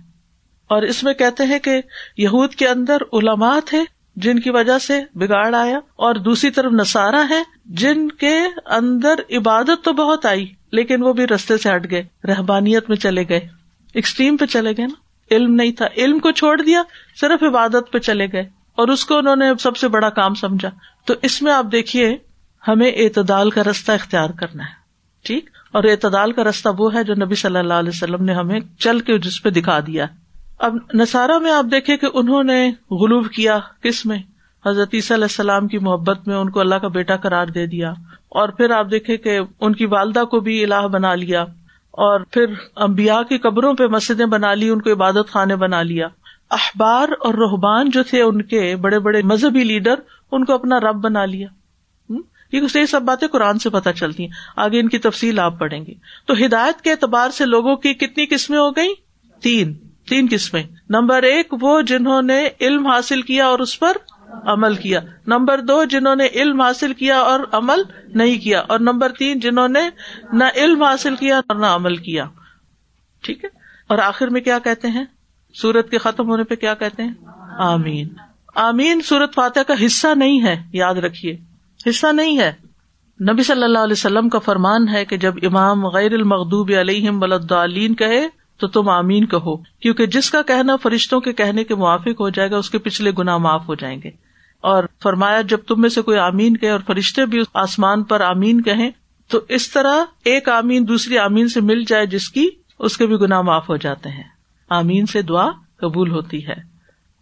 اور اس میں کہتے ہیں کہ یہود کے اندر علماء تھے جن کی وجہ سے بگاڑ آیا اور دوسری طرف نسارا ہے جن کے اندر عبادت تو بہت آئی، لیکن وہ بھی رستے سے ہٹ گئے، رہبانیت میں چلے گئے۔ ایکسٹریم پہ چلے گئے نا۔ علم نہیں تھا۔ علم کو چھوڑ دیا، صرف عبادت پہ چلے گئے۔ اور اس کو انہوں نے سب سے بڑا کام سمجھا۔ تو اس میں آپ دیکھیے، ہمیں اعتدال کا رستہ اختیار کرنا ہے۔ ٹھیک؟ اور اعتدال کا رستہ وہ ہے جو نبی صلی اللہ علیہ وسلم نے ہمیں چل کے جس پہ دکھا دیا۔ اب نسارا میں آپ دیکھے کہ انہوں نے غلوب کیا کس میں؟ حضرت عیسیٰ علیہ السلام کی محبت میں ان کو اللہ کا بیٹا قرار دے دیا۔ اور پھر آپ دیکھے کہ ان کی والدہ کو بھی الہ بنا لیا۔ اور پھر امبیا کی قبروں پہ مسجدیں بنا لی، ان کو عبادت خانے بنا لیا۔ اخبار اور روحبان جو تھے ان کے بڑے بڑے مذہبی لیڈر، ان کو اپنا رب بنا لیا۔ یہ سب باتیں قرآن سے پتہ چلتی ہیں۔ آگے ان کی تفصیل آپ پڑھیں گے۔ تو ہدایت کے اعتبار سے لوگوں کی کتنی قسمیں ہو گئی تین۔ تین قسمیں۔ نمبر ایک، وہ جنہوں نے علم حاصل کیا اور اس پر عمل کیا۔ نمبر دو، جنہوں نے علم حاصل کیا اور عمل نہیں کیا۔ اور نمبر تین، جنہوں نے نہ علم حاصل کیا اور نہ عمل کیا۔ ٹھیک ہے؟ اور آخر میں کیا کہتے ہیں؟ سورت کے ختم ہونے پہ کیا کہتے ہیں؟ آمین۔ آمین، سورت فاتح کا حصہ نہیں ہے، یاد رکھیے۔ حصہ نہیں ہے۔ نبی صلی اللہ علیہ وسلم کا فرمان ہے کہ جب امام غیر المغدوب علیہم ولدالین کہے تو تم آمین کہو، کیونکہ جس کا کہنا فرشتوں کے کہنے کے موافق ہو جائے گا، اس کے پچھلے گنا معاف ہو جائیں گے۔ اور فرمایا، جب تم میں سے کوئی آمین کہے اور فرشتے بھی آسمان پر آمین کہیں، تو اس طرح ایک آمین دوسری آمین سے مل جائے، جس کی اس کے بھی گنا معاف ہو جاتے ہیں۔ آمین سے دعا قبول ہوتی ہے۔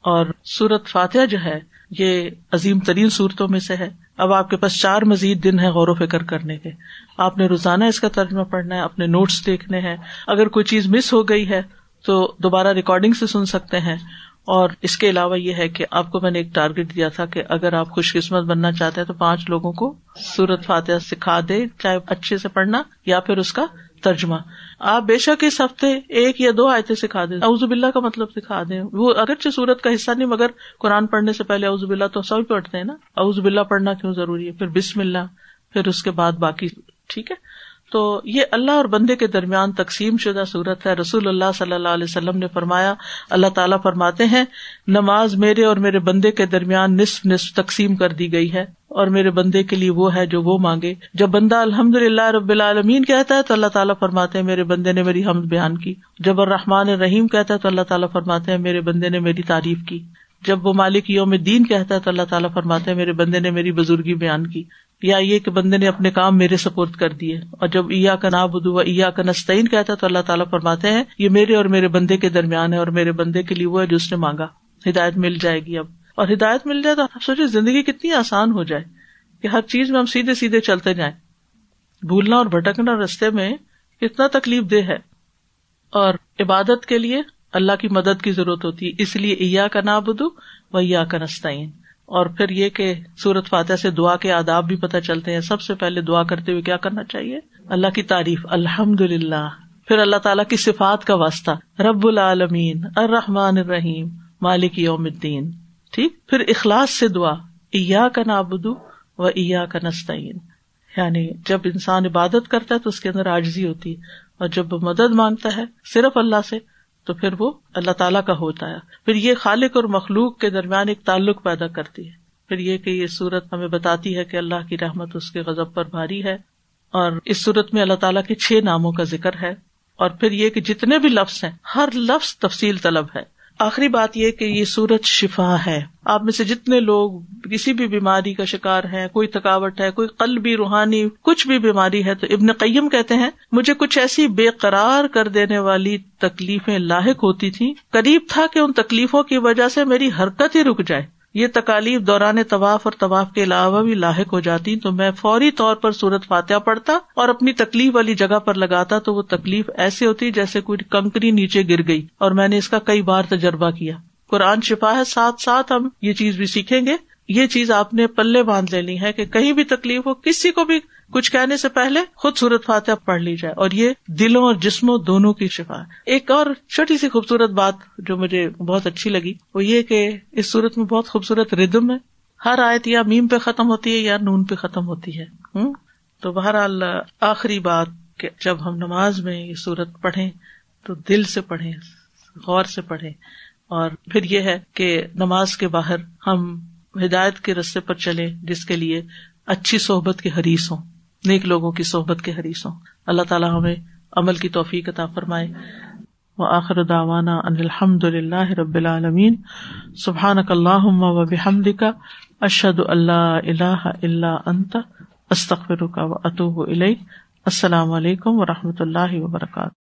اور سورت فاتح جو ہے، یہ عظیم ترین صورتوں میں سے ہے۔ اب آپ کے پاس چار مزید دن ہے غور و فکر کرنے کے۔ آپ نے روزانہ اس کا ترجمہ پڑھنا ہے، اپنے نوٹس دیکھنے ہیں۔ اگر کوئی چیز مس ہو گئی ہے تو دوبارہ ریکارڈنگ سے سن سکتے ہیں۔ اور اس کے علاوہ یہ ہے کہ آپ کو میں نے ایک ٹارگیٹ دیا تھا کہ اگر آپ خوش قسمت بننا چاہتے ہیں تو پانچ لوگوں کو سورت فاتح سکھا دے، چاہے اچھے سے پڑھنا یا پھر اس کا ترجمہ۔ آپ بے شک اس ہفتے ایک یا دو آیتیں سکھا دیں۔ اوز بلّہ کا مطلب سکھا دیں۔ وہ اگرچہ سورت کا حصہ نہیں، مگر قرآن پڑھنے سے پہلے اوز بلّہ تو سبھی پڑھتے ہیں نا۔ اوز بلّہ پڑھنا کیوں ضروری ہے؟ پھر بسم اللہ، پھر اس کے بعد باقی، ٹھیک ہے؟ تو یہ اللہ اور بندے کے درمیان تقسیم شدہ صورت ہے۔ رسول اللہ صلی اللہ علیہ وسلم نے فرمایا، اللہ تعالیٰ فرماتے ہیں، نماز میرے اور میرے بندے کے درمیان نصف نصف تقسیم کر دی گئی ہے۔ اور میرے بندے کے لیے وہ ہے جو وہ مانگے۔ جب بندہ الحمد للہ رب العالمین کہتا ہے تو اللہ تعالیٰ فرماتے ہیں میرے بندے نے میری حمد بیان کی۔ جب الرحمٰن رحیم کہتا ہے تو اللہ تعالیٰ فرماتے ہیں میرے بندے نے میری تعریف کی۔ جب وہ مالک یوم دین کہتا ہے تو اللہ تعالیٰ فرماتے ہیں میرے بندے نے میری بزرگی بیان کی۔ یا یہ کہ بندے نے اپنے کام میرے سپورٹ کر دیے۔ اور جب ایا کا نا بدو ایا کا نسطین کہتا ہے تو اللہ تعالیٰ فرماتے ہیں یہ میرے اور میرے بندے کے درمیان ہے اور میرے بندے کے لیے وہ ہے جو اس نے مانگا۔ ہدایت مل جائے گی اب۔ اور ہدایت مل جائے تو آپ سوچے زندگی کتنی آسان ہو جائے کہ ہر چیز میں ہم سیدھے سیدھے چلتے جائیں۔ بھولنا اور بھٹکنا رستے میں کتنا تکلیف دہ ہے۔ اور عبادت کے لیے اللہ کی مدد کی ضرورت ہوتی ہے۔ اس لیے ایا کا نا بدو و کا نسطین اور پھر یہ کہ سورت فاتح سے دعا کے آداب بھی پتہ چلتے ہیں۔ سب سے پہلے دعا کرتے ہوئے کیا کرنا چاہیے؟ اللہ کی تعریف۔ الحمد للہ پھر اللہ تعالیٰ کی صفات کا واسطہ۔ رب العالمین، الرحمٰن الرحیم، مالک یوم الدین۔ ٹھیک پھر اخلاص سے دعا ایا کا نابدو و ایا کا نسطین یعنی جب انسان عبادت کرتا ہے تو اس کے اندر آجزی ہوتی ہے، اور جب مدد مانگتا ہے صرف اللہ سے، تو پھر وہ اللہ تعالیٰ کا ہوتا ہے۔ پھر یہ خالق اور مخلوق کے درمیان ایک تعلق پیدا کرتی ہے۔ پھر یہ کہ یہ سورت ہمیں بتاتی ہے کہ اللہ کی رحمت اس کے غزب پر بھاری ہے، اور اس صورت میں اللہ تعالیٰ کے چھ ناموں کا ذکر ہے۔ اور پھر یہ کہ جتنے بھی لفظ ہیں، ہر لفظ تفصیل طلب ہے۔ آخری بات یہ کہ یہ سورج شفا ہے۔ آپ میں سے جتنے لوگ کسی بھی بیماری کا شکار ہے کوئی تھکاوٹ ہے، کوئی قلبی، روحانی کچھ بھی بیماری ہے، تو ابن قیم کہتے ہیں، مجھے کچھ ایسی بے قرار کر دینے والی تکلیفیں لاحق ہوتی تھیں۔ قریب تھا کہ ان تکلیفوں کی وجہ سے میری حرکت ہی رک جائے۔ یہ تکالیف دوران طواف اور طواف کے علاوہ بھی لاحق ہو جاتی تو میں فوری طور پر سورت فاتحہ پڑھتا اور اپنی تکلیف والی جگہ پر لگاتا تو وہ تکلیف ایسے ہوتی جیسے کوئی کنکری نیچے گر گئی اور میں نے اس کا کئی بار تجربہ کیا۔ قرآن شفا ہے، ساتھ ساتھ ہم یہ چیز بھی سیکھیں گے۔ یہ چیز آپ نے پلے باندھ لینی ہے کہ کہیں بھی تکلیف ہو، کسی کو بھی کچھ کہنے سے پہلے خود صورت فاتح پڑھ لی جائے اور یہ دلوں اور جسموں دونوں کی شفا ہے۔ ایک اور چھوٹی سی خوبصورت بات جو مجھے بہت اچھی لگی وہ یہ کہ اس صورت میں بہت خوبصورت ردم ہے۔ ہر آیت یا میم پہ ختم ہوتی ہے یا نون پہ ختم ہوتی ہے۔ ہوں؟ تو بہرحال آخری بات کہ جب ہم نماز میں یہ صورت پڑھیں تو دل سے پڑھیں، غور سے پڑھیں۔ اور پھر یہ ہے کہ نماز کے باہر ہم ہدایت کے رستے پر چلے جس کے لیے اچھی صحبت کے حریث ہوں۔ نیک لوگوں کی صحبت کے حریث ہوں اللہ تعالیٰ ہمیں عمل کی توفیق عطا فرمائے۔ وآخر دعوانا ان الحمد للہ رب العالمین۔ سبحانک اللہم و بحمدک، اشہد اللہ الہ الا انت، استغفرک و اتوب اطوب السلام علیکم و رحمۃ اللہ وبرکاتہ۔